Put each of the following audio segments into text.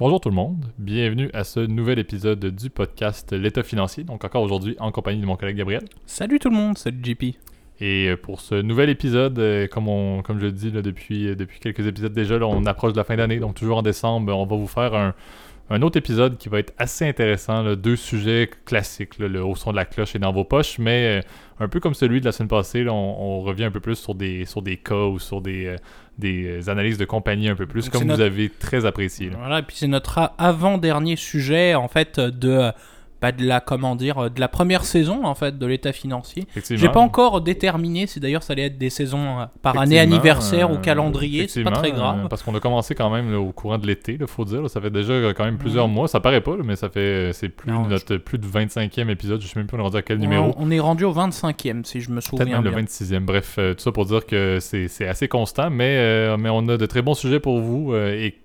Bonjour tout le monde, bienvenue à ce nouvel épisode du podcast L'État financier. Donc encore aujourd'hui en compagnie de mon collègue Gabriel. Salut tout le monde, salut JP. Et pour ce nouvel épisode, euh, comme, on, comme je le dis là, depuis, euh, depuis quelques épisodes déjà, là, on approche de la fin d'année, donc toujours en décembre, on va vous faire un, un autre épisode qui va être assez intéressant. là. deux sujets classiques, là, le haut son de la cloche est dans vos poches, mais euh, un peu comme celui de la semaine passée, là, on, on revient un peu plus sur des, sur des cas ou sur des, euh, des analyses de compagnie un peu plus, Donc, comme vous notre- avez très apprécié. là. Voilà, et puis c'est notre avant-dernier sujet en fait de euh, bah, de la comment dire euh, de la première saison en fait de l'état financier. J'ai pas encore déterminé si d'ailleurs ça allait être des saisons euh, par année anniversaire euh, ou calendrier, c'est pas très grave. euh, parce qu'on a commencé quand même là, au courant de l'été, il faut dire. là, ça fait déjà euh, quand même plusieurs mois. Ça paraît pas, là, mais ça fait euh, c'est plus Non, de notre plus de 25e épisode. Je sais même plus on est rendu à quel On- numéro. On, est rendu au 25e si je me Peut-être souviens même le bien. 26e. Bref, euh, tout ça pour dire que c'est assez constant, mais, euh, mais on a de très bons sujets pour vous. euh, et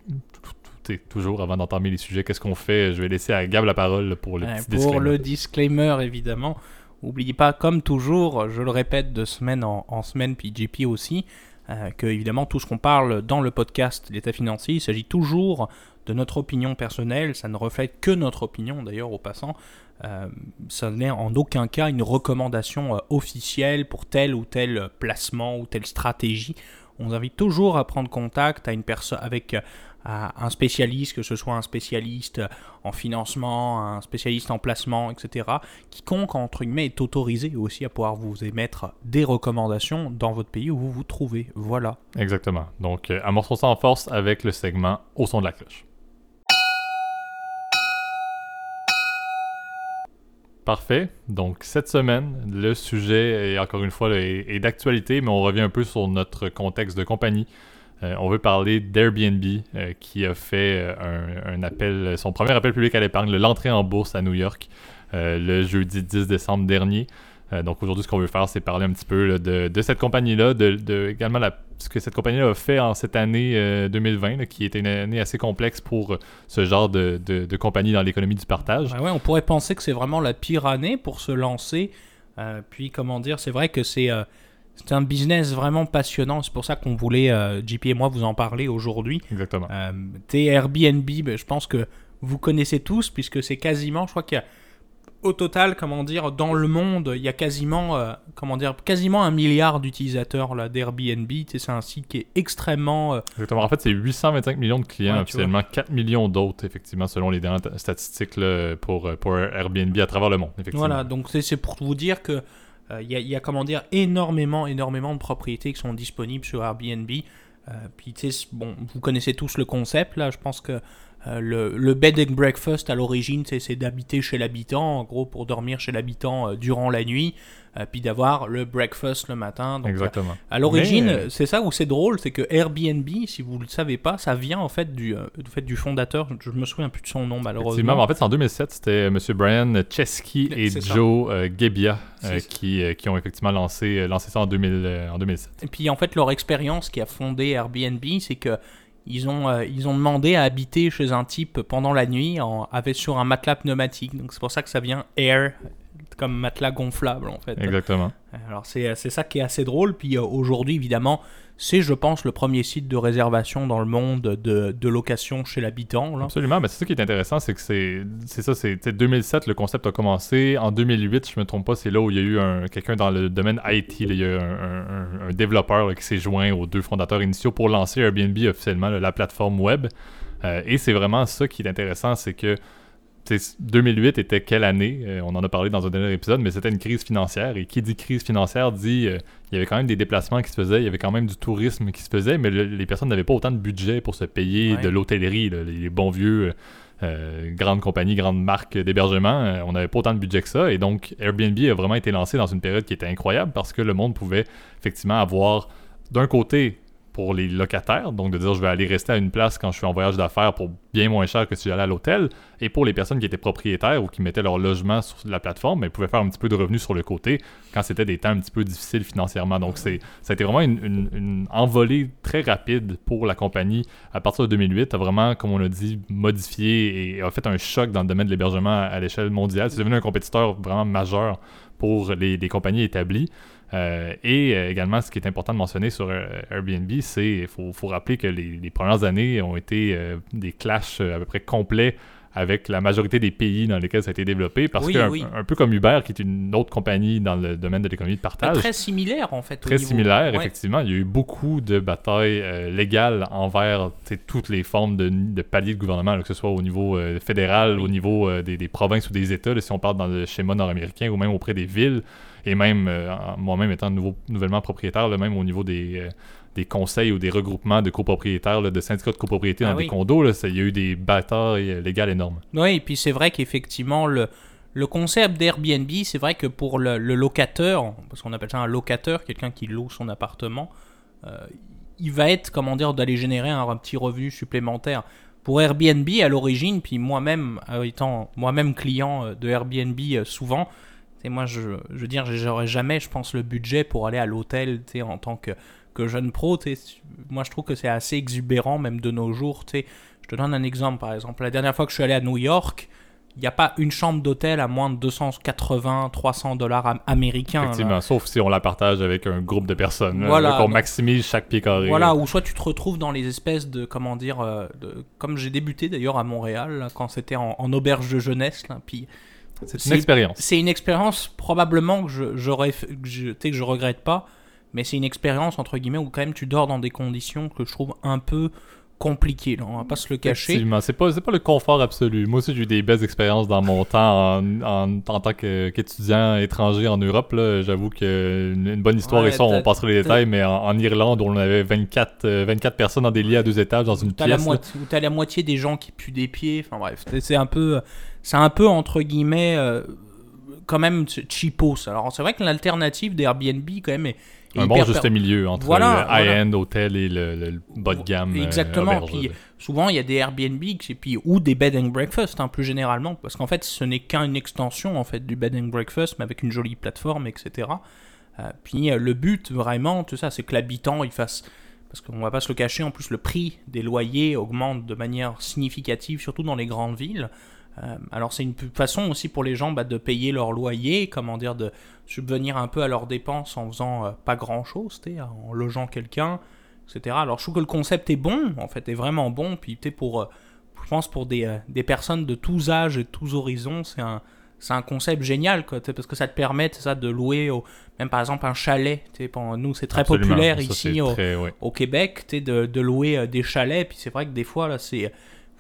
toujours, avant d'entamer les sujets, qu'est-ce qu'on fait? Je vais laisser à Gab la parole pour le Ouais, petit pour disclaimer. le disclaimer, évidemment, n'oubliez pas, comme toujours, je le répète de semaine en, en semaine, puis JP aussi, euh, que évidemment tout ce qu'on parle dans le podcast L'État financier, il s'agit toujours de notre opinion personnelle, ça ne reflète que notre opinion d'ailleurs au passant. Euh, ça n'est en aucun cas une recommandation euh, officielle pour tel ou tel placement ou telle stratégie. On vous invite toujours à prendre contact à une avec euh, à un spécialiste, que ce soit un spécialiste en financement, un spécialiste en placement, etc. Quiconque, entre guillemets, est autorisé aussi à pouvoir vous émettre des recommandations dans votre pays où vous vous trouvez. Voilà. Exactement. Donc, euh, amorçons ça en force avec le segment au son de la cloche. Parfait. Donc, cette semaine, le sujet, est, encore une fois, est d'actualité, mais on revient un peu sur notre contexte de compagnie. Euh, on veut parler d'Airbnb, euh, qui a fait euh, un, appel, son premier appel public à l'épargne, le- l'entrée en bourse à New York, le jeudi 10 décembre dernier. Donc aujourd'hui, ce qu'on veut faire, c'est parler un petit peu de, cette compagnie-là, de, de également ce que cette compagnie-là a fait en cette année euh, 2020, là, qui était une année assez complexe pour ce genre de, compagnie dans l'économie du partage. Ouais, on pourrait penser que c'est vraiment la pire année pour se lancer. Puis, comment dire, c'est vrai que c'est c'est un business vraiment passionnant. C'est pour ça qu'on voulait, euh, JP et moi, vous en parler aujourd'hui. Exactement. Euh, t'es Airbnb, ben, je pense que vous connaissez tous, puisque c'est quasiment, je crois qu'il y a au total, comment dire, dans le monde, il y a quasiment, euh, comment dire, quasiment un milliard d'utilisateurs là d'Airbnb. C'est un site qui est extrêmement, euh, Exactement. En fait, c'est 825 millions de clients Ouais, officiellement, 4 millions d'autres, effectivement, selon les dernières statistiques là, pour, pour Airbnb à travers le monde. Effectivement. voilà. Donc c'est c'est pour vous dire que euh, il y, a, comment dire, énormément, énormément de propriétés qui sont disponibles sur Airbnb. Euh, puis bon, vous connaissez tous le concept là. Je pense que euh, le, le bed and breakfast à l'origine, c'est d'habiter chez l'habitant, en gros pour dormir chez l'habitant durant la nuit, euh, puis d'avoir le breakfast le matin. Donc, Exactement. À l'origine, Mais, c'est ça où c'est drôle, c'est que Airbnb, si vous le savez pas, ça vient en fait du, euh, du fait du fondateur. Je me souviens plus de son nom malheureusement. en fait, c'est en 2007, c'était M. Brian Chesky et. Joe euh, Gebbia euh, qui, qui ont effectivement lancé, lancé ça en, 2000, euh, en 2007. Et puis en fait, leur expérience qui a fondé Airbnb, c'est que ils ont, euh, ils ont demandé à habiter chez un type pendant la nuit en, avec sur un matelas pneumatique. Donc c'est pour ça que ça vient Air, comme matelas gonflable en fait. Exactement. Alors c'est ça qui est assez drôle. Puis euh, aujourd'hui, évidemment, c'est je pense le premier site de réservation dans le monde de, de location chez l'habitant. Absolument, mais c'est ça qui est intéressant, c'est que c'est ça, c'est tu sais, 2007, le concept a commencé. En 2008, je me trompe pas, c'est là où il y a eu un, quelqu'un dans le domaine IT, là, il y a eu un, un- un- un développeur là, qui s'est joint aux deux fondateurs initiaux pour lancer Airbnb officiellement, là, la plateforme web. Euh, et c'est vraiment ça qui est intéressant, c'est que 2008 était quelle année? Euh, On en a parlé dans un dernier épisode, mais c'était une crise financière. Et qui dit crise financière dit euh, il y avait quand même des déplacements qui se faisaient, il y avait quand même du tourisme qui se faisait, mais le- les personnes n'avaient pas autant de budget pour se payer Ouais. de l'hôtellerie, les, les bons vieux. euh, grandes compagnies, grandes marques d'hébergement, on n'avait pas autant de budget que ça. Et donc, Airbnb a vraiment été lancé dans une période qui était incroyable parce que le monde pouvait effectivement avoir, d'un côté, pour les locataires, donc de dire je vais aller rester à une place quand je suis en voyage d'affaires pour bien moins cher que si j'allais à l'hôtel, et pour les personnes qui étaient propriétaires ou qui mettaient leur logement sur la plateforme, elles pouvaient faire un petit peu de revenus sur le côté quand c'était des temps un petit peu difficiles financièrement. Donc c'est, ça a été vraiment une, envolée très rapide pour la compagnie à partir de 2008, a vraiment, comme on a dit, modifié et a fait un choc dans le domaine de l'hébergement à, à l'échelle mondiale. C'est devenu un compétiteur vraiment majeur pour les, les compagnies établies. Euh, et euh, également, ce qui est important de mentionner sur euh, Airbnb, c'est il faut, faut, rappeler que les, les, premières années ont été des clashs à peu près complets avec la majorité des pays dans lesquels ça a été développé, parce que un, peu comme Uber, qui est une autre compagnie dans le domaine de l'économie de partage. Très similaire, en fait. Très similaire, effectivement. Il y a eu beaucoup de batailles légales envers toutes les formes de, de, paliers de gouvernement, que ce soit au niveau fédéral, au niveau des, des, provinces ou des États, si on parle dans le schéma nord-américain, ou même auprès des villes et même euh, moi-même étant nouveau, nouvellement propriétaire, même au niveau des, euh, des conseils ou des regroupements de copropriétaires, de syndicats de copropriété dans ah des condos, il y a eu des batailles euh, légales énormes. Oui, et puis c'est vrai qu'effectivement, le, le concept d'Airbnb, c'est vrai que pour le, locateur, parce qu'on appelle ça un locateur, quelqu'un qui loue son appartement, il va être, comment dire, d'aller générer un, petit revenu supplémentaire. Pour Airbnb, à l'origine, puis moi-même, étant moi-même client de Airbnb souvent, et moi, je, je veux dire, j'aurais jamais, je pense, le budget pour aller à l'hôtel en tant que, que jeune pro. Moi, je trouve que c'est assez exubérant, même de nos jours. Je te donne un exemple, par exemple. La dernière fois que je suis allé à New York, il n'y a pas une chambre d'hôtel à moins de 280, 300 dollars américains. Effectivement, sauf si on la partage avec un groupe de personnes. Voilà. on maximise chaque pied carré. Voilà, ou soit tu te retrouves dans les espèces de, comment dire, euh, de, comme j'ai débuté d'ailleurs à Montréal, quand c'était en, auberge de jeunesse, là, puis c'est une expérience. C'est une expérience probablement que je, j'aurais, que je, que je regrette pas, mais c'est une expérience entre guillemets où quand même tu dors dans des conditions que je trouve un peu compliquées. Là, on va pas se le cacher. Effectivement, c'est pas, pas le confort absolu. Moi aussi, j'ai eu des belles expériences dans mon temps en, en, tant qu'étudiant étranger en Europe. J'avoue qu'une une bonne histoire, et ça, on passera les détails, mais en, Irlande, on avait 24, 24 euh, personnes dans des lits à deux étages dans une pièce. La moitié, où t'as la moitié des gens qui puent des pieds. Enfin bref, c'est un peu c'est un peu entre guillemets euh, quand même cheapos. Alors c'est vrai que l'alternative d'Airbnb quand même est, un bon juste milieu entre le high-end hôtel et le, bas de gamme. Euh, Exactement. puis souvent il y a des Airbnb puis, ou des bed and breakfast hein, plus généralement parce qu'en fait ce n'est qu'une extension en fait du bed and breakfast mais avec une jolie plateforme etc. Euh, puis le but vraiment tout ça c'est que l'habitant il fasse parce qu'on va pas se le cacher en plus le prix des loyers augmente de manière significative surtout dans les grandes villes. Euh, alors c'est une façon aussi pour les gens bah, de payer leur loyer, comment dire, de subvenir un peu à leurs dépenses en faisant euh, pas grand chose, en logeant quelqu'un, etc. Alors je trouve que le concept est bon, en fait, est vraiment bon. Puis pour, euh, je pense pour des, des, personnes de tous âges et de tous horizons, c'est un, c'est un concept génial, quoi, parce que ça te permet ça, de louer, au, même par exemple un chalet. Pour nous, c'est très populaire ici au, au, Québec, de, de louer des chalets. Puis c'est vrai que des fois, là, c'est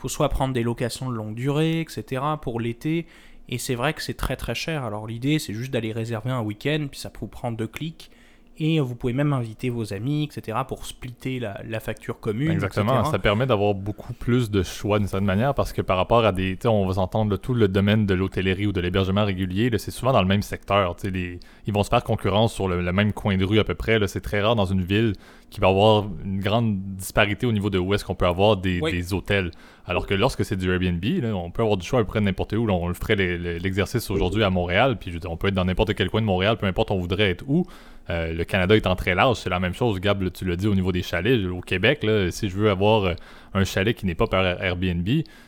faut soit prendre des locations de longue durée, etc. pour l'été. Et c'est vrai que c'est très très cher. Alors l'idée, c'est juste d'aller réserver un week-end, puis ça peut prendre deux clics. Et vous pouvez même inviter vos amis, etc., pour splitter la, facture commune. Exactement, ça permet d'avoir beaucoup plus de choix d'une certaine manière, parce que par rapport à des. On va entendre tout le domaine de l'hôtellerie ou de l'hébergement régulier, c'est souvent dans le même secteur. Les, ils vont se faire concurrence sur le, même coin de rue à peu près. C'est très rare dans une ville qui va avoir une grande disparité au niveau de où est-ce qu'on peut avoir des, hôtels. Alors que lorsque c'est du Airbnb, on peut avoir du choix à peu près n'importe où. on le ferait l'exercice aujourd'hui à Montréal, puis on peut être dans n'importe quel coin de Montréal, peu importe où on voudrait être où. Euh, le Canada étant très large, c'est la même chose. Gab, tu l'as dit au niveau des chalets. Au Québec, là, si je veux avoir euh, un chalet qui n'est pas par Airbnb,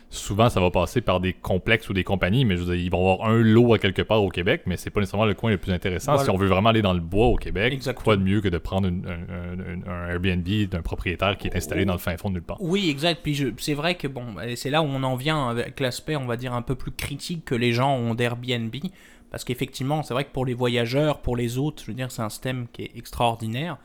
souvent ça va passer par des complexes ou des compagnies, mais je veux dire, ils vont avoir un lot à quelque part au Québec, mais c'est pas nécessairement le coin le plus intéressant. Si on veut vraiment aller dans le bois au Québec, quoi de mieux que de prendre un, Airbnb d'un propriétaire qui est installé dans le fin fond de nulle part. Oui, exact. Puis c'est vrai que bon, c'est là où on en vient avec l'aspect, on va dire, un peu plus critique que les gens ont d'Airbnb. Parce qu'effectivement, c'est vrai que pour les voyageurs, pour les autres, je veux dire, c'est un système qui est extraordinaire.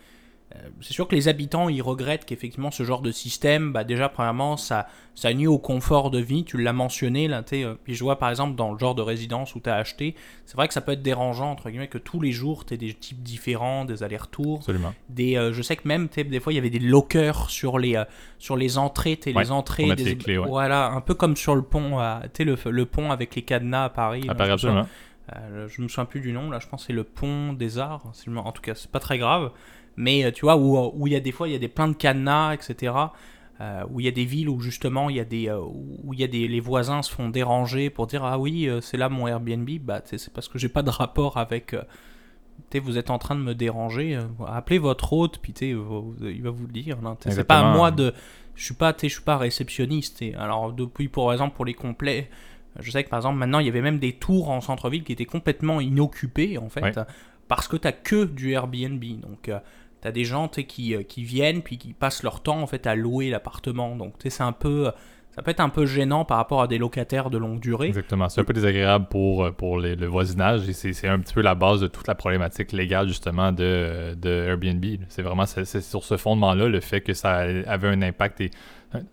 Euh, c'est sûr que les habitants, ils regrettent qu'effectivement ce genre de système, bah déjà premièrement, ça, ça nuit au confort de vie, tu l'as mentionné, là, euh, puis je vois par exemple dans le genre de résidence où tu as acheté, c'est vrai que ça peut être dérangeant, entre guillemets, que tous les jours, tu des types différents, des allers-retours. Absolument. Des, euh, je sais que même, des fois, il y avait des lockers sur les, sur les entrées, tu les entrées, des, clés, voilà, un peu comme sur le pont, le, le pont avec les cadenas à Paris. À Paris, absolument. Je me souviens plus du nom, là, je pense que c'est le pont des arts, en tout cas, c'est pas très grave. Mais euh, tu vois, où il y a des fois, il y a des plein de cadenas, etc. Euh, où il y a des villes où justement il y a des euh, où il y a des les voisins se font déranger pour dire ah oui c'est là mon Airbnb. Bah c'est parce que j'ai pas de rapport avec vous êtes en train de me déranger appelez votre hôte puis il va vous le dire c'est pas à moi de je suis pas je suis pas réceptionniste alors depuis pour exemple pour les complets je sais que par exemple maintenant il y avait même des tours en centre-ville qui étaient complètement inoccupées en fait parce que tu n'as que du Airbnb. Donc, tu as des gens qui, qui viennent, puis qui passent leur temps en fait à louer l'appartement. Donc, c'est un peu ça peut être un peu gênant par rapport à des locataires de longue durée. Exactement. C'est un peu désagréable pour, euh, pour le voisinage et c'est un petit peu la base de toute la problématique légale justement de, de Airbnb. C'est vraiment c'est sur ce fondement-là le fait que ça avait un impact et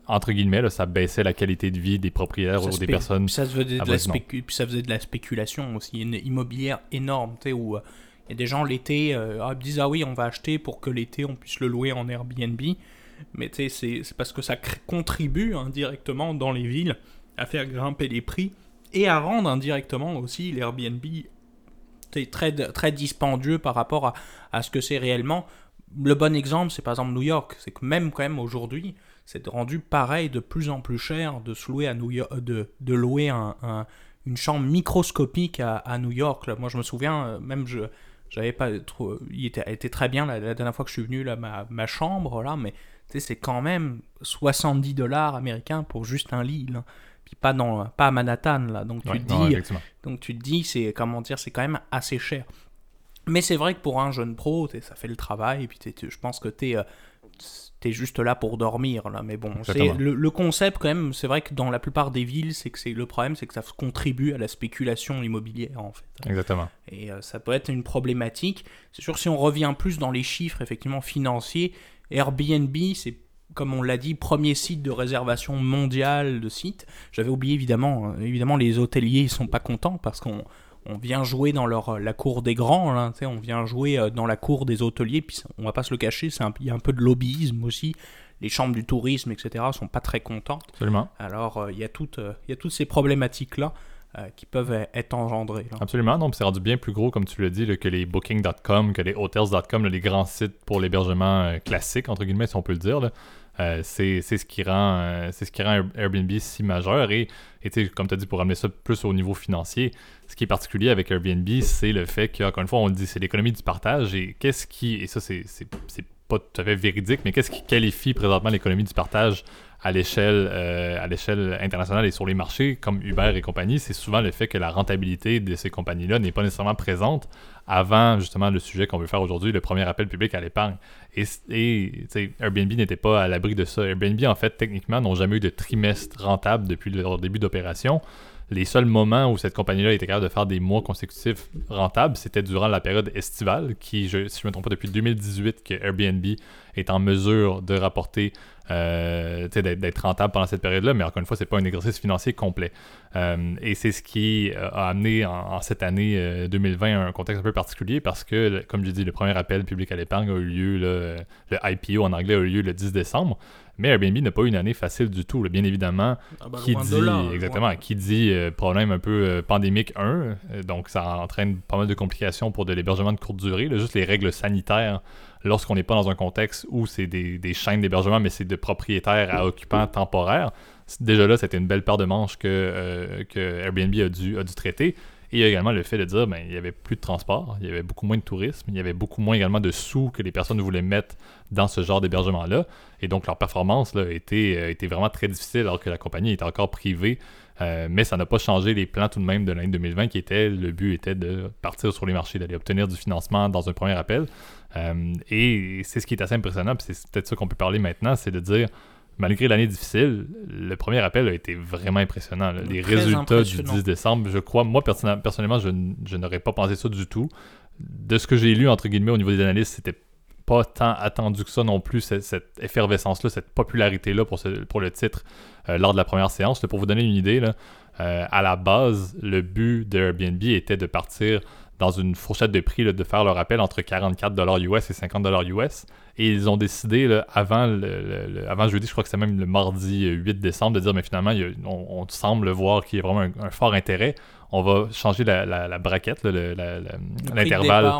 entre guillemets, ça baissait la qualité de vie des propriétaires ou des personnes. Puis ça, faisait de la puis ça faisait de la spéculation aussi, une immobilière énorme, tu sais, où euh, il y a des gens l'été euh, ah, disent ah oui, on va acheter pour que l'été on puisse le louer en Airbnb mais tu sais, c'est parce que ça contribue indirectement dans les villes à faire grimper les prix et à rendre indirectement aussi l'Airbnb très, très dispendieux par rapport à, ce que c'est réellement. Le bon exemple, c'est par exemple New York. C'est que même quand même aujourd'hui, c'est rendu pareil de plus en plus cher de louer à New York, de, de louer une chambre microscopique à, New York. Moi, je me souviens, euh, même je j'avais pas trop, il était, était très bien la, dernière fois que je suis venu là, ma, ma chambre là, mais c'est quand même 70 dollars américains pour juste un lit. Puis pas, dans, pas à Manhattan, là. Donc tu te dis, donc tu te dis c'est, comment dire, c'est quand même assez cher. Mais c'est vrai que pour un jeune pro, ça fait le travail, et puis je pense que tu es, euh, es, juste là pour dormir. Là. Mais bon, le, le, concept, quand même, c'est vrai que dans la plupart des villes, c'est que le problème, c'est que ça contribue à la spéculation immobilière, en fait. Exactement. Et euh, ça peut être une problématique. C'est sûr, si on revient plus dans les chiffres, effectivement, financiers, Airbnb, c'est comme on l'a dit, premier site de réservation mondial de sites. J'avais oublié évidemment, euh, évidemment les hôteliers ils sont pas contents parce qu'on on vient jouer dans leur, la cour des grands, là, on vient jouer euh, dans la cour des hôteliers, puis on va pas se le cacher, il y a un peu de lobbyisme aussi. Les chambres du tourisme, etc., sont pas très contentes. Absolument. Alors, euh, il y, a toutes, il y a toutes ces problématiques-là. Euh, qui peuvent être engendrés. Absolument, donc c'est rendu bien plus gros, comme tu l'as dit, que les booking.com, que les hotels.com, les grands sites pour l'hébergement euh, classique, entre guillemets, si on peut le dire. Euh, c'est ce qui rend c'est ce qui rend Airbnb si majeur et, et comme tu as dit pour amener ça plus au niveau financier ce qui est particulier avec Airbnb c'est le fait qu'encore une fois on le dit c'est l'économie du partage et qu'est-ce qui et ça c'est pas tout à fait véridique mais qu'est-ce qui qualifie présentement l'économie du partage à l'échelle euh, à l'échelle internationale et sur les marchés comme Uber et compagnie, c'est souvent le fait que la rentabilité de ces compagnies-là n'est pas nécessairement présente avant justement le sujet qu'on veut faire aujourd'hui, le premier appel public à l'épargne. Et, et Airbnb n'était pas à l'abri de ça. Airbnb, en fait, techniquement, n'ont jamais eu de trimestre rentable depuis leur début d'opération les seuls moments où cette compagnie-là était capable de faire des mois consécutifs rentables, c'était durant la période estivale, qui, si je ne me trompe pas, depuis 2018 que Airbnb est en mesure de rapporter, euh, d'être rentable pendant cette période-là, mais encore une fois, c'est pas un exercice financier complet. Euh, et c'est ce qui euh, a amené en, cette année 2020 un contexte un peu particulier parce que, comme je dis, le premier appel public à l'épargne a eu lieu, le IPO en anglais a eu lieu le 10 décembre. Mais Airbnb n'a pas eu une année facile du tout. Bien évidemment, ah bah, qui, dit, exactement, qui dit problème un peu pandémique 1, donc ça entraîne pas mal de complications pour de l'hébergement de courte durée. juste les règles sanitaires lorsqu'on n'est pas dans un contexte où c'est des, chaînes d'hébergement, mais c'est de propriétaires à occupants temporaires. Déjà là, c'était une belle paire de manches que, euh, Airbnb a dû, traiter. Et il y a également le fait de dire ben, il y avait plus de transport, il y avait beaucoup moins de tourisme, il y avait beaucoup moins également de sous que les personnes voulaient mettre dans ce genre d'hébergement-là. Et donc leur performance là, était, euh, vraiment très difficile alors que la compagnie était encore privée. Euh, mais ça n'a pas changé les plans tout de même de l'année 2020 qui était, le but était de partir sur les marchés, d'aller obtenir du financement dans un premier appel. Euh, et c'est ce qui est assez impressionnant, puis c'est peut-être ça qu'on peut parler maintenant, c'est de dire, malgré l'année difficile, le premier appel a été vraiment impressionnant. Les résultats du 10 décembre, je crois, moi personnellement, je, n'aurais pas pensé ça du tout. De ce que j'ai lu, entre guillemets, au niveau des analystes, c'était pas tant attendu que ça non plus, cette, effervescence-là, cette popularité-là pour, pour le titre euh, lors de la première séance. pour vous donner une idée, là, euh, à la base, le but de Airbnb était de partir dans une fourchette de prix de faire leur appel entre 44$ US et 50$ US. Et ils ont décidé avant, le, avant jeudi, je crois que c'est même le mardi 8 décembre, de dire mais finalement, on, semble voir qu'il y a vraiment un, fort intérêt. On va changer la, braquette, l'intervalle.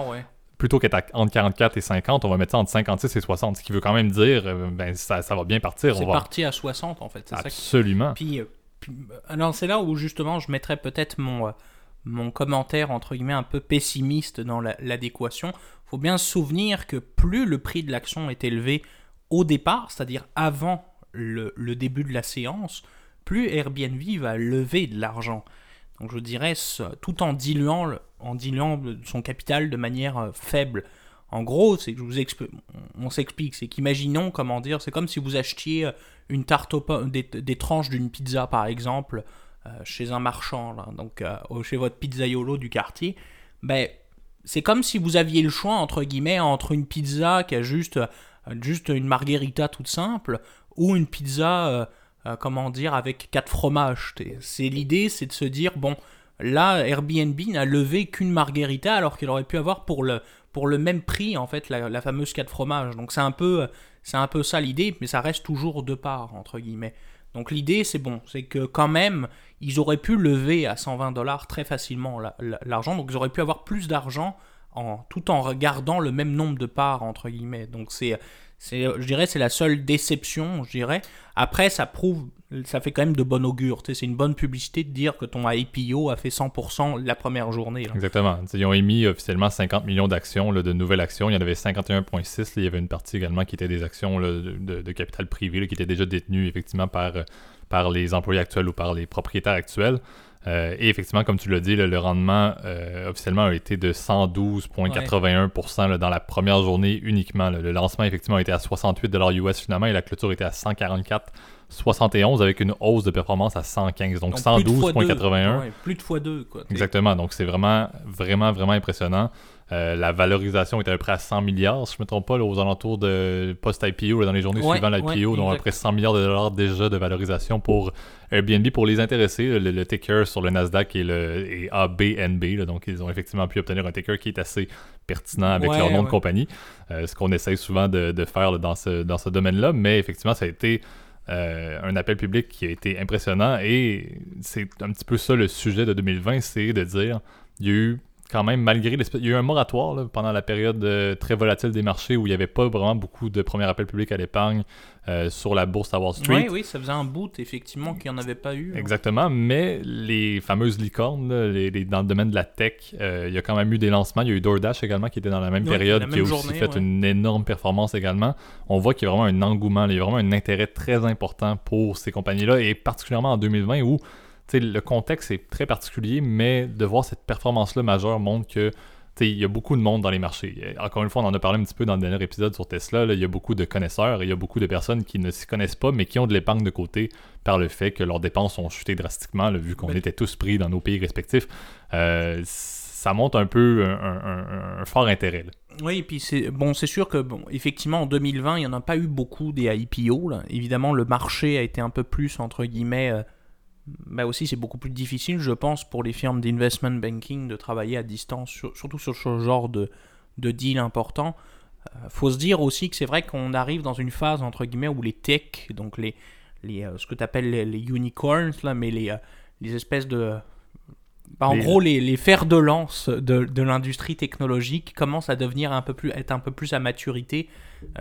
Plutôt qu'être entre 44 et 50, on va mettre ça entre 56 et 60, ce qui veut quand même dire euh, ben, ça, ça va bien partir. C'est parti à 60 en fait. Absolument. Puis, euh, alors c'est là où justement je mettrais peut-être mon, euh, mon commentaire entre guillemets un peu pessimiste dans l'adéquation. Il faut bien se souvenir que plus le prix de l'action est élevé au départ, c'est-à-dire avant le, début de la séance, plus Airbnb va lever de l'argent. Donc je dirais, tout en diluant en diluant son capital de manière faible. En gros, c'est je vous on s'explique, c'est qu'imaginons comment dire, c'est comme si vous achetiez une tarte au des, des tranches d'une pizza par exemple chez un marchand, donc chez votre pizzaiolo du quartier. Ben c'est comme si vous aviez le choix entre guillemets entre une pizza qui a juste juste une margherita toute simple ou une pizza euh, comment dire, avec quatre fromages. C'est l'idée, c'est de se dire bon, là Airbnb n'a levé qu'une margherita alors qu'il aurait pu avoir pour le pour le même prix en fait la, fameuse quatre fromages. Donc c'est un peu c'est un peu ça l'idée, mais ça reste toujours de part entre guillemets. Donc l'idée c'est bon, c'est que quand même ils auraient pu lever à 120 dollars très facilement l'argent, donc ils auraient pu avoir plus d'argent tout en regardant le même nombre de parts entre guillemets. Donc c'est c'est, je dirais, c'est la seule déception, je dirais. Après, ça prouve, ça fait quand même de bon augure. C'est une bonne publicité de dire que ton IPO a fait 100% la première journée. Exactement. ils ont émis officiellement 50 millions d'actions, de nouvelles actions. Il y en avait 51,6. Il y avait une partie également qui était des actions de, capital privé qui étaient déjà détenues effectivement par, par les employés actuels ou par les propriétaires actuels. Euh, et effectivement, comme tu l'as dit, le rendement euh, officiellement a été de 112,81% dans la première journée uniquement. Le lancement effectivement a été à 68 US finalement et la clôture était à 144,71 avec une hausse de performance à 115. Donc, 112,81. plus de fois deux. Quoi, Exactement. Donc c'est vraiment, vraiment, vraiment impressionnant. Euh, la valorisation était à peu près à 100 milliards, si je ne me trompe pas, aux alentours de post-IPO, dans les journées suivant l'IPO, donc à peu près 100 milliards de dollars déjà de valorisation pour Airbnb. Pour les intéressés, le, ticker sur le Nasdaq est, le, ABNB, donc ils ont effectivement pu obtenir un ticker qui est assez pertinent avec leur nom de compagnie, euh, ce qu'on essaye souvent de, faire dans ce, dans ce domaine-là, mais effectivement, ça a été... Euh, un appel public qui a été impressionnant et c'est un petit peu ça le sujet de 2020, c'est de dire il y a eu quand même, malgré Il y a eu un moratoire pendant la période euh, très volatile des marchés où il n'y avait pas vraiment beaucoup de premiers appels publics à l'épargne euh, sur la bourse à Wall Street. Oui, oui, ça faisait un bout, effectivement, qu'il n'y en avait pas eu. Hein. Exactement, mais les fameuses licornes, les, dans le domaine de la tech, euh, il y a quand même eu des lancements. Il y a eu DoorDash également qui était dans la même période, qui a aussi fait une énorme performance également. On voit qu'il y a vraiment un engouement, il y a vraiment un intérêt très important pour ces compagnies-là, et particulièrement en 2020 où le contexte est très particulier, mais de voir cette performance-là majeure montre que il y a beaucoup de monde dans les marchés. Encore une fois, on en a parlé un petit peu dans le dernier épisode sur Tesla. il y a beaucoup de connaisseurs et il y a beaucoup de personnes qui ne s'y connaissent pas, mais qui ont de l'épargne de côté par le fait que leurs dépenses ont chuté drastiquement, vu qu'on était tous pris dans nos pays respectifs. Euh, ça montre un peu un, fort intérêt. Oui, et puis c'est bon, c'est sûr que bon, effectivement en 2020, il n'y en a pas eu beaucoup des IPO. Évidemment, le marché a été un peu plus entre guillemets euh, mais aussi c'est beaucoup plus difficile, je pense, pour les firmes d'investment banking de travailler à distance, surtout sur ce genre de, de deal important. Euh, faut se dire aussi que c'est vrai qu'on arrive dans une phase entre guillemets où les tech, donc les, les euh, ce que tu appelles les, unicorns là, mais les, euh, les espèces de bah, en gros, les, les, fers de lance de, de l'industrie technologique commencent à devenir un peu plus, être un peu plus à maturité.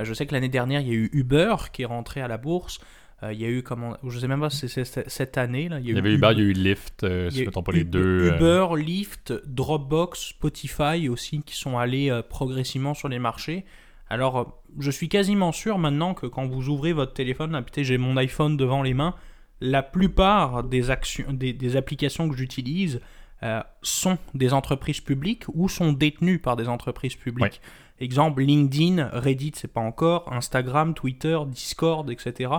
je sais que l'année dernière, il y a eu Uber qui est rentré à la bourse. Euh, il y a eu, comment, je sais même pas si c'est cette année. Là, il y, avait Uber, il y a eu Lyft, euh, si je ne pas les deux. Euh. Uber, Lyft, Dropbox, Spotify aussi qui sont allés progressivement sur les marchés. Alors, je suis quasiment sûr maintenant que quand vous ouvrez votre téléphone, là, j'ai mon iPhone devant les mains, la plupart des, actions, des, applications que j'utilise sont des entreprises publiques ou sont détenues par des entreprises publiques. Exemple, LinkedIn, Reddit, c'est pas encore, Instagram, Twitter, Discord, etc.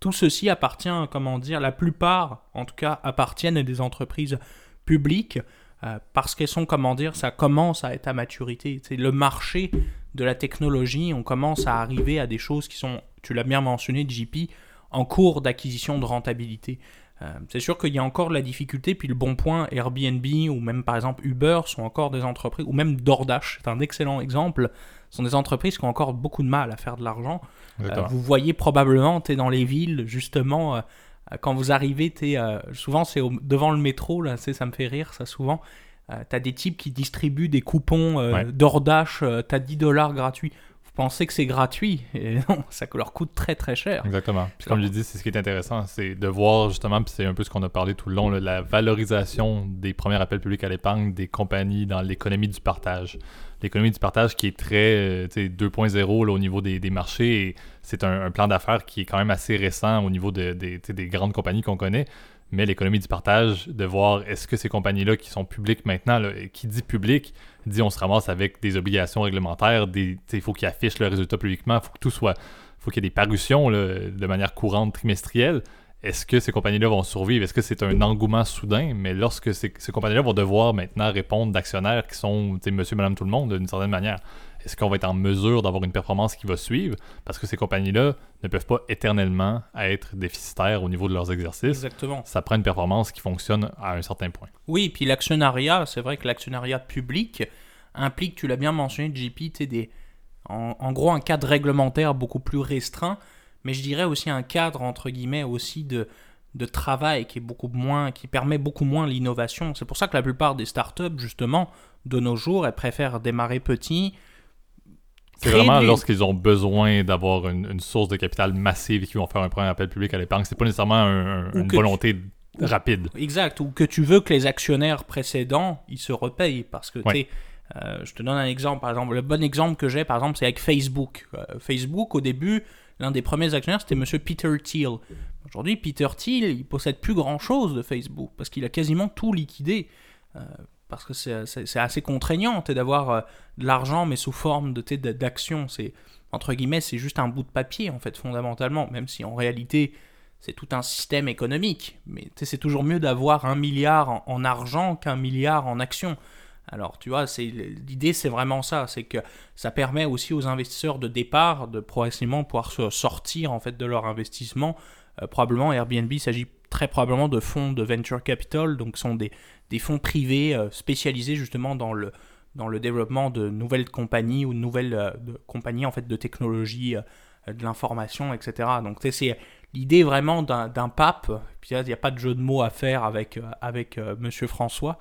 Tout ceci appartient, comment dire, la plupart, en tout cas, appartiennent à des entreprises publiques euh, parce qu'elles sont, comment dire, ça commence à être à maturité. C'est le marché de la technologie, on commence à arriver à des choses qui sont, tu l'as bien mentionné, JP, en cours d'acquisition de rentabilité. Euh, c'est sûr qu'il y a encore la difficulté, puis le bon point, Airbnb ou même par exemple Uber sont encore des entreprises, ou même DoorDash, c'est un excellent exemple, sont des entreprises qui ont encore beaucoup de mal à faire de l'argent. Euh, vous voyez probablement, tu es dans les villes, justement, euh, quand vous arrivez, es, souvent c'est devant le métro, là, ça me fait rire ça souvent, tu as des types qui distribuent des coupons DoorDash, tu as 10 dollars gratuits penser que c'est gratuit? Et non, ça leur coûte très très cher. Exactement. Puis comme je dis, c'est ce qui est intéressant, c'est de voir justement, puis c'est un peu ce qu'on a parlé tout le long, la valorisation des premiers appels publics à l'épargne des compagnies dans l'économie du partage. L'économie du partage qui est très 2.0 au niveau des, marchés. C'est un, plan d'affaires qui est quand même assez récent au niveau de, des grandes compagnies qu'on connaît. mais l'économie du partage, de voir est-ce que ces compagnies-là qui sont publiques maintenant, là, qui dit public, dit on se ramasse avec des obligations réglementaires, il faut qu'ils affichent le résultat publiquement, il faut que tout soit, faut qu'il y ait des parutions de manière courante trimestrielle. Est-ce que ces compagnies-là vont survivre? Est-ce que c'est un engouement soudain? Mais lorsque ces, ces compagnies-là vont devoir maintenant répondre d'actionnaires qui sont monsieur, madame, tout le monde d'une certaine manière, est-ce qu'on va être en mesure d'avoir une performance qui va suivre? Parce que ces compagnies-là ne peuvent pas éternellement être déficitaires au niveau de leurs exercices. Exactement. Ça prend une performance qui fonctionne à un certain point. Oui, puis l'actionnariat, c'est vrai que l'actionnariat public implique, tu l'as bien mentionné, JP, des, en, en, gros un cadre réglementaire beaucoup plus restreint, mais je dirais aussi un cadre, entre guillemets, aussi de, de travail qui est beaucoup moins, qui permet beaucoup moins l'innovation. C'est pour ça que la plupart des startups, justement, de nos jours, elles préfèrent démarrer petit, c'est vraiment lorsqu'ils ont besoin d'avoir une, source de capital massive qui vont faire un premier appel public à l'épargne. C'est pas nécessairement une volonté rapide. Exact. Ou que tu veux que les actionnaires précédents, ils se repayent. Parce que, euh, je te donne un exemple. Par exemple, le bon exemple que j'ai, par exemple, c'est avec Facebook. Euh, Facebook, au début, l'un des premiers actionnaires, c'était Monsieur Peter Thiel. Aujourd'hui, Peter Thiel, il possède plus grand-chose de Facebook parce qu'il a quasiment tout liquidé. Euh, parce que c'est assez contraignant d'avoir euh, de l'argent mais sous forme de d'action c'est entre guillemets c'est juste un bout de papier en fait fondamentalement même si en réalité c'est tout un système économique mais c'est toujours mieux d'avoir un milliard en, argent qu'un milliard en actions alors tu vois c'est l'idée c'est vraiment ça c'est que ça permet aussi aux investisseurs de départ de progressivement pouvoir se sortir en fait de leur investissement euh, probablement Airbnb s'agit très probablement de fonds de venture capital donc sont des fonds privés euh, spécialisés justement dans le, dans le développement de nouvelles compagnies ou de nouvelles euh, compagnies en fait de technologie, de l'information, etc. Donc c'est l'idée vraiment d'un pape. Puis il n'y a pas de jeu de mots à faire avec, avec Monsieur François.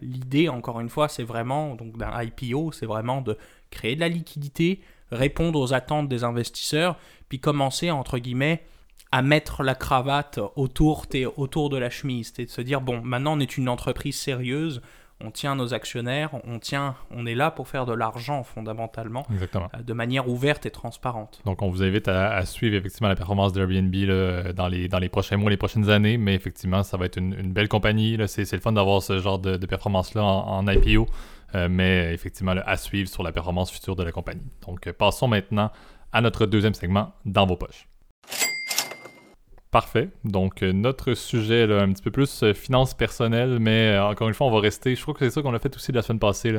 L'idée, encore une fois, c'est vraiment donc d'un IPO, c'est vraiment de créer de la liquidité, répondre aux attentes des investisseurs, puis commencer entre guillemets à mettre la cravate autour, autour de la chemise. C'est de se dire, bon, maintenant on est une entreprise sérieuse, on tient nos actionnaires, on tient, on est là pour faire de l'argent fondamentalement, euh, de manière ouverte et transparente. Donc on vous invite à, suivre effectivement la performance d'Airbnb dans les, dans les prochains mois, les prochaines années, mais effectivement ça va être une, belle compagnie. C'est le fun d'avoir ce genre de, performance-là en, IPO, euh, mais effectivement à suivre sur la performance future de la compagnie. Donc euh, passons maintenant à notre deuxième segment, dans vos poches. Parfait. Donc, euh, notre sujet, là, un petit peu plus euh, finance personnelle, mais euh, encore une fois, on va rester. Je crois que c'est ça qu'on a fait aussi la semaine passée.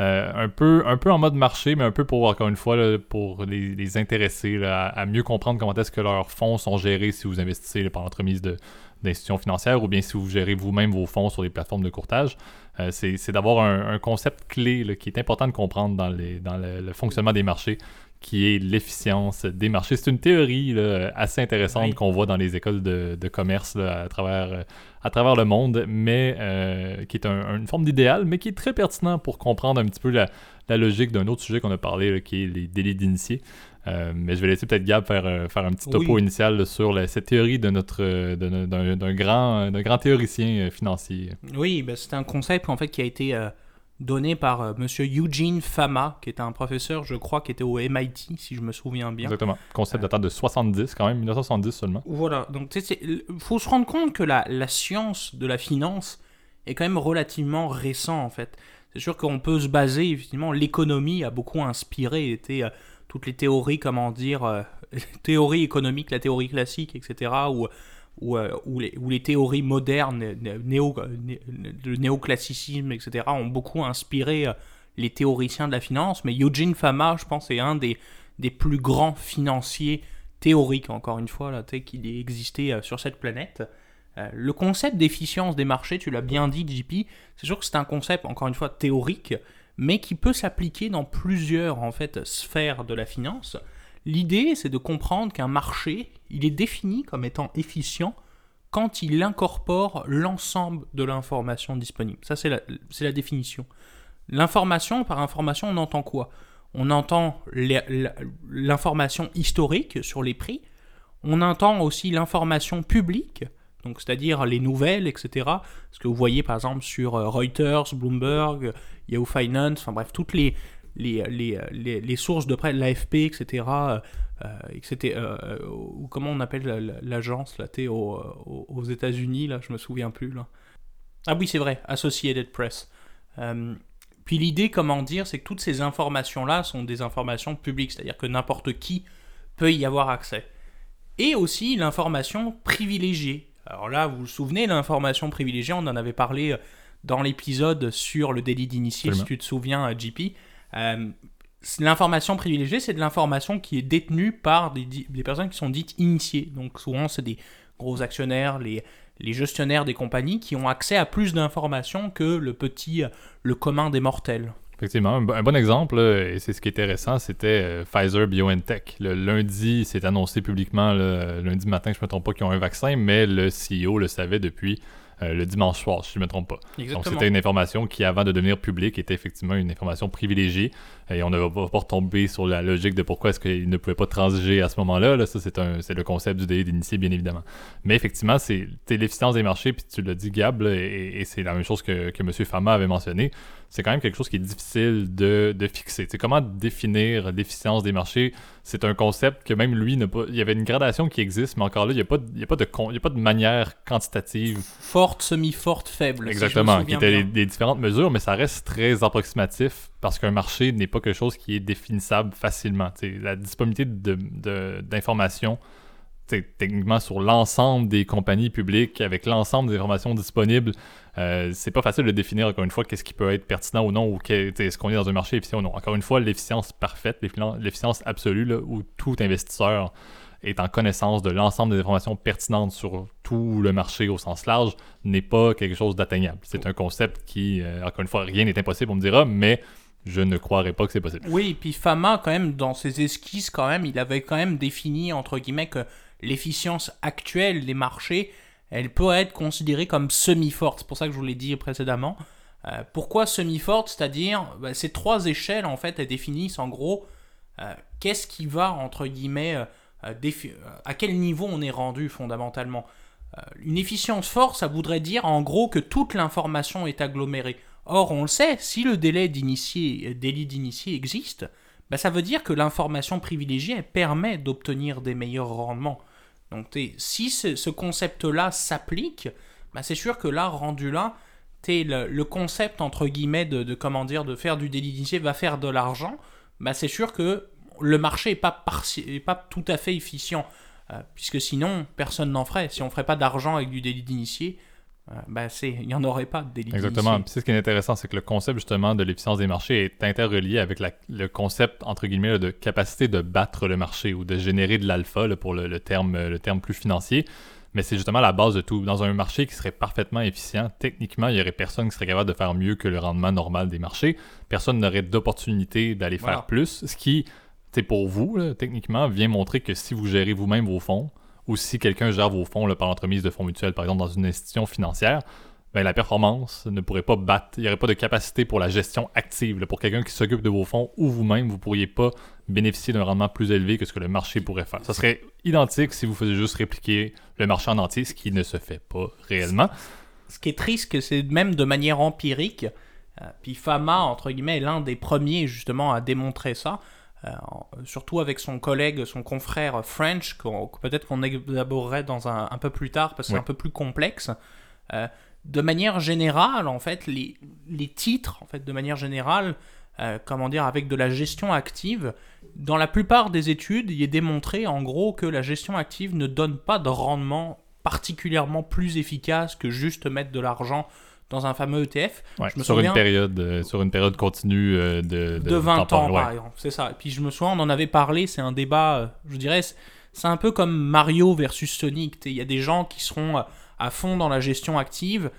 un, peu, un peu en mode marché, mais un peu pour, encore une fois, pour les, intéresser à, mieux comprendre comment est-ce que leurs fonds sont gérés si vous investissez par l'entremise d'institutions financières ou bien si vous gérez vous-même vos fonds sur les plateformes de courtage. c'est d'avoir un, concept clé qui est important de comprendre dans, les, dans le fonctionnement des marchés qui est l'efficience des marchés. C'est une théorie assez intéressante qu'on voit dans les écoles de, commerce à, travers, euh, à travers le monde, mais euh, qui est une forme d'idéal, mais qui est très pertinent pour comprendre un petit peu la, logique d'un autre sujet qu'on a parlé, qui est les délits d'initiés. Euh, mais je vais laisser peut-être Gab faire, faire un petit topo initial sur cette théorie de notre d'un grand, grand théoricien financier. Oui, ben, c'est un concept en fait qui a été donné par M. Euh, monsieur Eugene Fama, qui était un professeur, je crois, qui était au MIT, si je me souviens bien. Exactement. Concept datant de 70, quand même, 1970 seulement. Voilà. Donc, il faut se rendre compte que la, la, science de la finance est quand même relativement récent, en fait. C'est sûr qu'on peut se baser, effectivement, l'économie a beaucoup inspiré, était euh, toutes les théories, comment dire, euh, théorie économique, la théorie classique, etc., ou euh, où, les, théories modernes, le néoclassicisme, etc., ont beaucoup inspiré euh, les théoriciens de la finance, mais Eugene Fama, je pense, est un des, plus grands financiers théoriques, encore une fois, là, qu'il ait existé euh, sur cette planète. le concept d'efficience des marchés, tu l'as bien dit, JP, c'est sûr que c'est un concept, encore une fois, théorique, mais qui peut s'appliquer dans plusieurs, en fait, sphères de la finance. L'idée, c'est de comprendre qu'un marché, il est défini comme étant efficient quand il incorpore l'ensemble de l'information disponible. Ça, c'est la, définition. L'information, par information, on entend quoi? On entend l'information historique sur les prix, on entend aussi l'information publique, donc c'est-à-dire les nouvelles, etc. Ce que vous voyez par exemple sur euh, Reuters, Bloomberg, Yahoo Finance, enfin bref, toutes les, les, les, les, sources de près, l'AFP, etc., et que c'était ou comment on appelle l'agence là, aux, aux États-Unis là, je me souviens plus là. Ah oui, c'est vrai, Associated Press. puis l'idée, comment dire, c'est que toutes ces informations-là sont des informations publiques, c'est-à-dire que n'importe qui peut y avoir accès. Et aussi l'information privilégiée. Alors là, vous vous souvenez, l'information privilégiée, on en avait parlé dans l'épisode sur le délit d'initié, si tu te souviens, JP. Euh, l'information privilégiée, c'est de l'information qui est détenue par des, personnes qui sont dites initiées. Donc souvent, c'est des gros actionnaires, les, gestionnaires des compagnies qui ont accès à plus d'informations que le petit, le commun des mortels. Effectivement, un, bon exemple, et c'est ce qui était récent, c'était euh, Pfizer BioNTech. Le lundi, c'est annoncé publiquement, le lundi matin, je ne me trompe pas, qu'ils ont un vaccin, mais le CEO le savait depuis euh, le dimanche soir, si je ne me trompe pas. Donc c'était une information qui, avant de devenir publique, était effectivement une information privilégiée. Et on ne va pas retomber sur la logique de pourquoi est-ce qu'il ne pouvait pas transiger à ce moment-là. Là, ça, c'est, un, c'est le concept du délit d'initié, bien évidemment. Mais effectivement, c'est, l'efficience des marchés, puis tu l'as dit, Gab, et, c'est la même chose que, que M. Fama avait mentionné. C'est quand même quelque chose qui est difficile de, de fixer. C'est comment définir l'efficience des marchés? C'est un concept que même lui pas. Il y avait une gradation qui existe, mais encore là, il n'y a, pas de, il y a, pas de, il y a pas de manière quantitative. Forte, semi-forte, faible. Exactement, qui étaient des différentes mesures, mais ça reste très approximatif parce qu'un marché n'est pas quelque chose qui est définissable facilement. la disponibilité d'informations, techniquement sur l'ensemble des compagnies publiques, avec l'ensemble des informations disponibles, euh, c'est pas facile de définir, encore une fois, qu'est-ce qui peut être pertinent ou non, ou est-ce qu'on est dans un marché efficient ou non. Encore une fois, l'efficience parfaite, l'efficience absolue, où tout investisseur est en connaissance de l'ensemble des informations pertinentes sur tout le marché au sens large, n'est pas quelque chose d'atteignable. C'est un concept qui, euh, encore une fois, rien n'est impossible, on me dira, mais je ne croirais pas que c'est possible. Oui, et puis Fama, quand même, dans ses esquisses, quand même, il avait quand même défini, entre guillemets, que l'efficience actuelle des marchés, elle peut être considérée comme semi-forte. C'est pour ça que je vous l'ai dit précédemment. Euh, pourquoi semi-forte? C'est-à-dire, bah, ces trois échelles, en fait, elles définissent en gros euh, qu'est-ce qui va, entre guillemets, euh, à quel niveau on est rendu fondamentalement. une efficience forte, ça voudrait dire en gros que toute l'information est agglomérée. Or, on le sait, si le délai d'initié, d'initié existe, bah, ça veut dire que l'information privilégiée permet d'obtenir des meilleurs rendements. Donc, si ce, concept-là s'applique, bah, c'est sûr que là, rendu là, le, le, concept entre guillemets de, comment dire de faire du délit d'initié va faire de l'argent. Bah, c'est sûr que le marché n'est pas, pas tout à fait efficient. Euh, puisque sinon, personne n'en ferait. Si on ne ferait pas d'argent avec du délit d'initié, ben il n'y en aurait pas de délit Exactement. Puis ce qui est intéressant, c'est que le concept justement de l'efficience des marchés est interrelié avec le concept, entre guillemets, de capacité de battre le marché ou de générer de l'alpha, pour le, terme, le terme plus financier. Mais c'est justement la base de tout. Dans un marché qui serait parfaitement efficient, techniquement, il n'y aurait personne qui serait capable de faire mieux que le rendement normal des marchés. Personne n'aurait d'opportunité d'aller faire plus. Ce qui, c'est pour vous, techniquement, vient montrer que si vous gérez vous-même vos fonds, ou si quelqu'un gère vos fonds par l'entremise de fonds mutuels, par exemple dans une institution financière, ben, la performance ne pourrait pas battre. Il n'y aurait pas de capacité pour la gestion active. pour quelqu'un qui s'occupe de vos fonds ou vous-même, vous ne pourriez pas bénéficier d'un rendement plus élevé que ce que le marché pourrait faire. Ça serait identique si vous faisiez juste répliquer le marché en entier, ce qui ne se fait pas réellement. Ce qui est triste, c'est même de manière empirique. Euh, puis Fama, entre guillemets, est l'un des premiers justement à démontrer ça. Euh, surtout avec son collègue, son confrère French, peut-être qu'on élaborerait dans un, un, peu plus tard parce que c'est un peu plus complexe. Euh, de manière générale, en fait, les, les, titres, en fait, de manière générale, euh, comment dire, avec de la gestion active, dans la plupart des études, il est démontré en gros que la gestion active ne donne pas de rendement particulièrement plus efficace que juste mettre de l'argent dans un fameux ETF. sur, une période, euh, sur une période continue euh, de, de, 20 ans, par exemple. C'est ça. Et puis je me souviens, on en avait parlé, c'est un débat, euh, je dirais, c'est un peu comme Mario versus Sonic. Il y a des gens qui seront à fond dans la gestion active.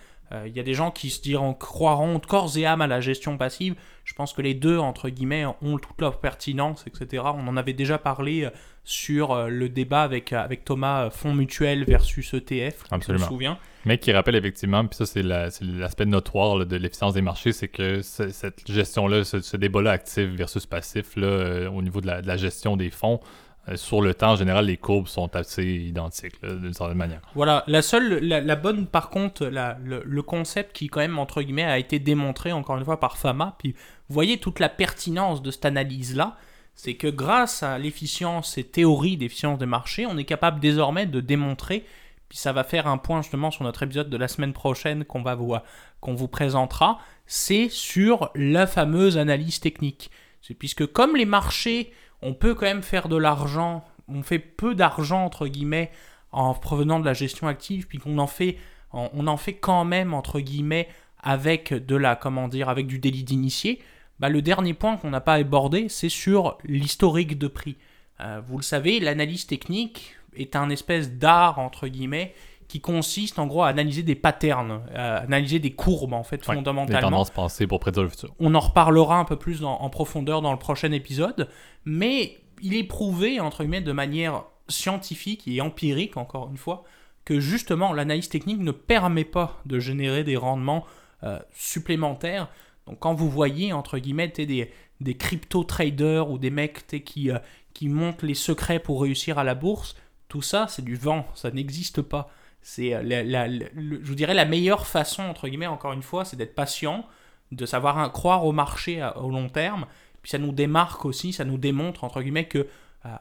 Il y a des gens qui se diront, croiront corps et âme à la gestion passive. Je pense que les deux, entre guillemets, ont toute leur pertinence, etc. On en avait déjà parlé sur le débat avec, avec Thomas, fonds mutuel versus ETF, je me souviens? Mais qui rappelle effectivement, puis ça c'est l'aspect notoire de l'efficience des marchés, c'est que cette gestion-là, ce, débat-là actif versus passif, là, euh, au niveau de la, gestion des fonds, euh, sur le temps en général, les courbes sont assez identiques d'une certaine manière. Voilà, la seule, la, bonne par contre, le, concept qui quand même entre guillemets a été démontré encore une fois par Fama, puis voyez toute la pertinence de cette analyse-là, c'est que grâce à l'efficience et théorie d'efficience des marchés, on est capable désormais de démontrer, puis ça va faire un point justement sur notre épisode de la semaine prochaine qu'on va vous, qu'on vous présentera, c'est sur la fameuse analyse technique. C'est puisque comme les marchés, on peut quand même faire de l'argent, on fait peu d'argent entre guillemets en provenant de la gestion active, puis qu'on en fait, on en fait quand même entre guillemets avec de la, comment dire, avec du délit d'initié. Bah, le dernier point qu'on n'a pas abordé, c'est sur l'historique de prix. Euh, vous le savez, l'analyse technique est un espèce d'art entre guillemets qui consiste en gros à analyser des patterns, à analyser des courbes en fait fondamentalement. Des tendances pensées pour prédire le futur. On en reparlera un peu plus en profondeur dans le prochain épisode, mais il est prouvé entre guillemets de manière scientifique et empirique encore une fois que justement l'analyse technique ne permet pas de générer des rendements euh, supplémentaires. Donc quand vous voyez entre guillemets des, des crypto traders ou des mecs qui, euh, qui montent les secrets pour réussir à la bourse, tout ça c'est du vent, ça n'existe pas. C'est euh, la, je vous dirais la meilleure façon, entre guillemets, encore une fois, c'est d'être patient, de savoir croire au marché au long terme. Puis ça nous démarque aussi, ça nous démontre, entre guillemets, que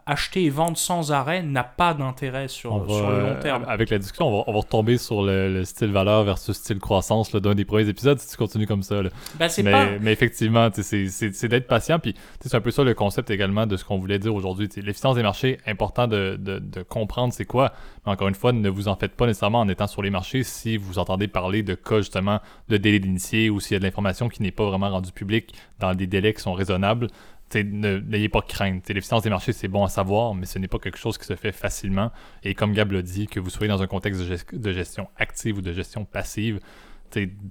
acheter et vendre sans arrêt n'a pas d'intérêt sur, le long terme. Avec la discussion, on va, retomber sur le, style valeur versus style croissance d'un des premiers épisodes si tu continues comme ça. Ben, mais, mais, effectivement, c'est d'être patient. Puis c'est un peu ça le concept également de ce qu'on voulait dire aujourd'hui. L'efficience des marchés, important de, de, comprendre c'est quoi. Mais encore une fois, ne vous en faites pas nécessairement en étant sur les marchés si vous entendez parler de cas justement de délai d'initié ou s'il y a de l'information qui n'est pas vraiment rendue publique dans des délais qui sont raisonnables n'ayez pas crainte. L'efficience des marchés, c'est bon à savoir, mais ce n'est pas quelque chose qui se fait facilement. Et comme Gab l'a dit, que vous soyez dans un contexte de, gestion active ou de gestion passive,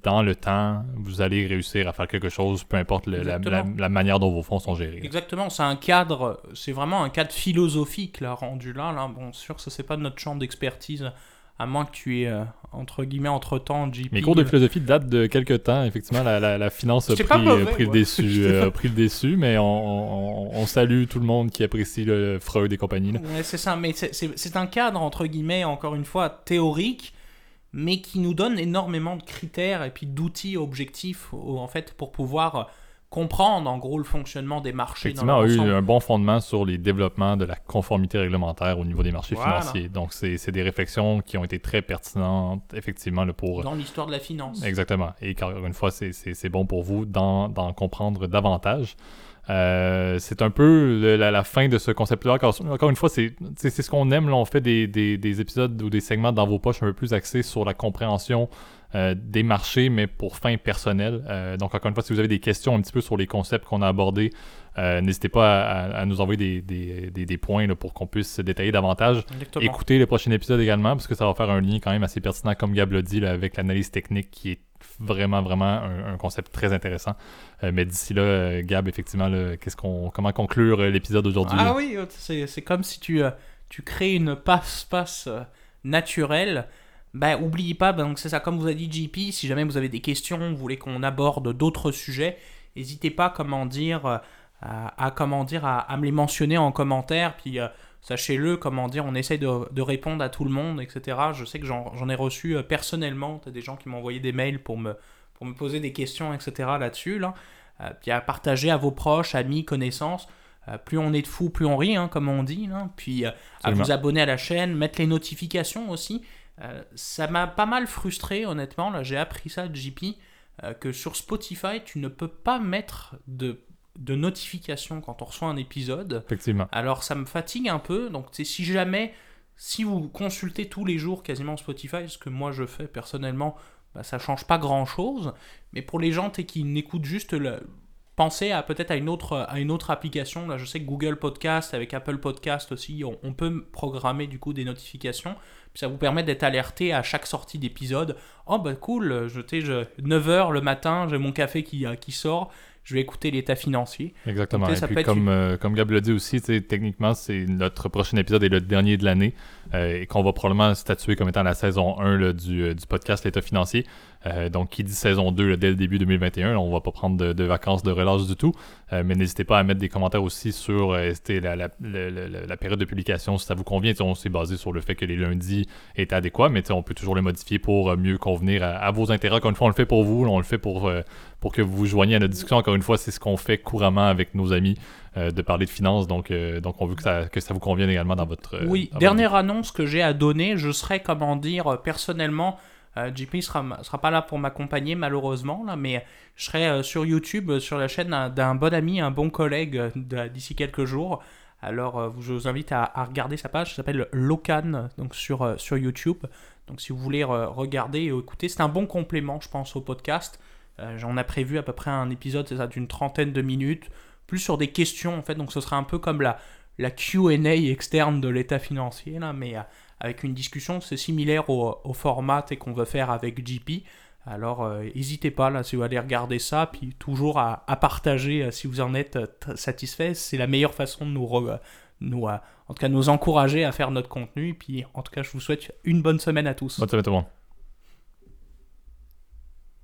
dans le temps, vous allez réussir à faire quelque chose, peu importe la, manière dont vos fonds sont gérés. Exactement, c'est un cadre, c'est vraiment un cadre philosophique là, rendu là. là. Bon, sûr, ça c'est pas notre champ d'expertise à moins que tu aies, euh, entre guillemets, entre-temps, JP... Mes cours de philosophie datent de quelques temps. Effectivement, la, finance a pris, euh, pris le déçu, euh, pris le déçu, mais on, salue tout le monde qui apprécie le Freud et compagnie. c'est ça, mais c'est un cadre, entre guillemets, encore une fois, théorique, mais qui nous donne énormément de critères et puis d'outils objectifs, en fait, pour pouvoir comprendre en gros le fonctionnement des marchés. Effectivement, a eu un bon fondement sur les développements de la conformité réglementaire au niveau des marchés financiers. Donc, c'est des réflexions qui ont été très pertinentes, effectivement, pour... Dans l'histoire de la finance. Exactement. Et encore une fois, c'est bon pour vous d'en comprendre davantage. Euh, c'est un peu la, fin de ce concept-là. Encore, une fois, c'est ce qu'on aime. Là, on fait des, des, épisodes ou des segments dans vos poches un peu plus axés sur la compréhension euh, des marchés, mais pour fin personnelle. Euh, donc, encore une fois, si vous avez des questions un petit peu sur les concepts qu'on a abordés, euh, n'hésitez pas à, nous envoyer des, points pour qu'on puisse se détailler davantage. Écoutez le prochain épisode également, parce que ça va faire un lien quand même assez pertinent, comme Gab l'a dit, avec l'analyse technique qui est vraiment, vraiment un, concept très intéressant. mais d'ici là, Gab, effectivement, qu'est-ce qu'on, comment conclure l'épisode aujourd'hui? Ah oui, c'est, comme si tu, tu crées une passe-passe naturelle ben, oubliez pas, ben, c'est ça, comme vous a dit JP, si jamais vous avez des questions, vous voulez qu'on aborde d'autres sujets, n'hésitez pas comment dire, euh, à, comment dire, à, me les mentionner en commentaire, puis euh, sachez-le, comment dire, on essaye de, répondre à tout le monde, etc. Je sais que j'en ai reçu euh, personnellement, as des gens qui m'ont envoyé des mails pour me, pour me poser des questions, etc. là-dessus, là. puis à partager à vos proches, amis, connaissances. plus on est de fous, plus on rit, hein, comme on dit. Là. Puis à vous abonner à la chaîne, mettre les notifications aussi. Euh, ça m'a pas mal frustré, honnêtement. Là, j'ai appris ça de JP, euh, que sur Spotify, tu ne peux pas mettre de, de notification quand on reçoit un épisode. Effectivement. Alors, ça me fatigue un peu. Donc, si jamais, si vous consultez tous les jours quasiment Spotify, ce que moi je fais personnellement, bah, ça change pas grand chose. Mais pour les gens qui n'écoutent juste le, pensez à peut-être à une autre à une autre application. Là, je sais que Google Podcast avec Apple Podcast aussi, on, on peut programmer du coup des notifications ça vous permet d'être alerté à chaque sortie d'épisode. Oh bah cool, je, je 9h le matin, j'ai mon café qui, euh, qui sort, je vais écouter l'état financier. Exactement. et puis comme, euh, comme Gab l'a dit aussi, techniquement, c'est notre prochain épisode est le dernier de l'année euh, et qu'on va probablement statuer comme étant la saison 1 du, du podcast L'état financier. Euh, donc, qui dit saison 2 dès le début 2021, on va pas prendre de, vacances de relâche du tout. Euh, mais n'hésitez pas à mettre des commentaires aussi sur euh, la, la, période de publication, si ça vous convient. on s'est basé sur le fait que les lundis étaient adéquats, mais on peut toujours les modifier pour mieux convenir à, vos intérêts. Encore une fois, on le fait pour vous, on le fait pour, pour que vous vous joigniez à notre discussion. Encore une fois, c'est ce qu'on fait couramment avec nos amis de parler de finances. Donc, donc on veut que ça, que ça vous convienne également dans votre. oui, dernière annonce que j'ai à donner. Je serai, comment dire, personnellement. JP ne sera, sera pas là pour m'accompagner malheureusement, là, mais je serai sur YouTube, sur la chaîne d'un bon ami, un bon collègue d'ici quelques jours. Alors, euh, je vous invite à, regarder sa page, ça s'appelle Locan, donc sur, euh, sur YouTube. Donc, si vous voulez regarder et écouter, c'est un bon complément, je pense, au podcast. Euh, j'en ai prévu à peu près un épisode, d'une trentaine de minutes, plus sur des questions, en fait. Donc, ce sera un peu comme la, la QA externe de l'état financier, là, mais avec une discussion, c'est similaire au, au format qu'on veut faire avec JP. Alors, euh, n'hésitez pas, là, si vous allez regarder ça, puis toujours à, partager euh, si vous en êtes euh, satisfait. C'est la meilleure façon de nous, nous en tout cas, nous encourager à faire notre contenu. Puis, en tout cas, je vous souhaite une bonne semaine à tous. Bonne semaine tout le monde.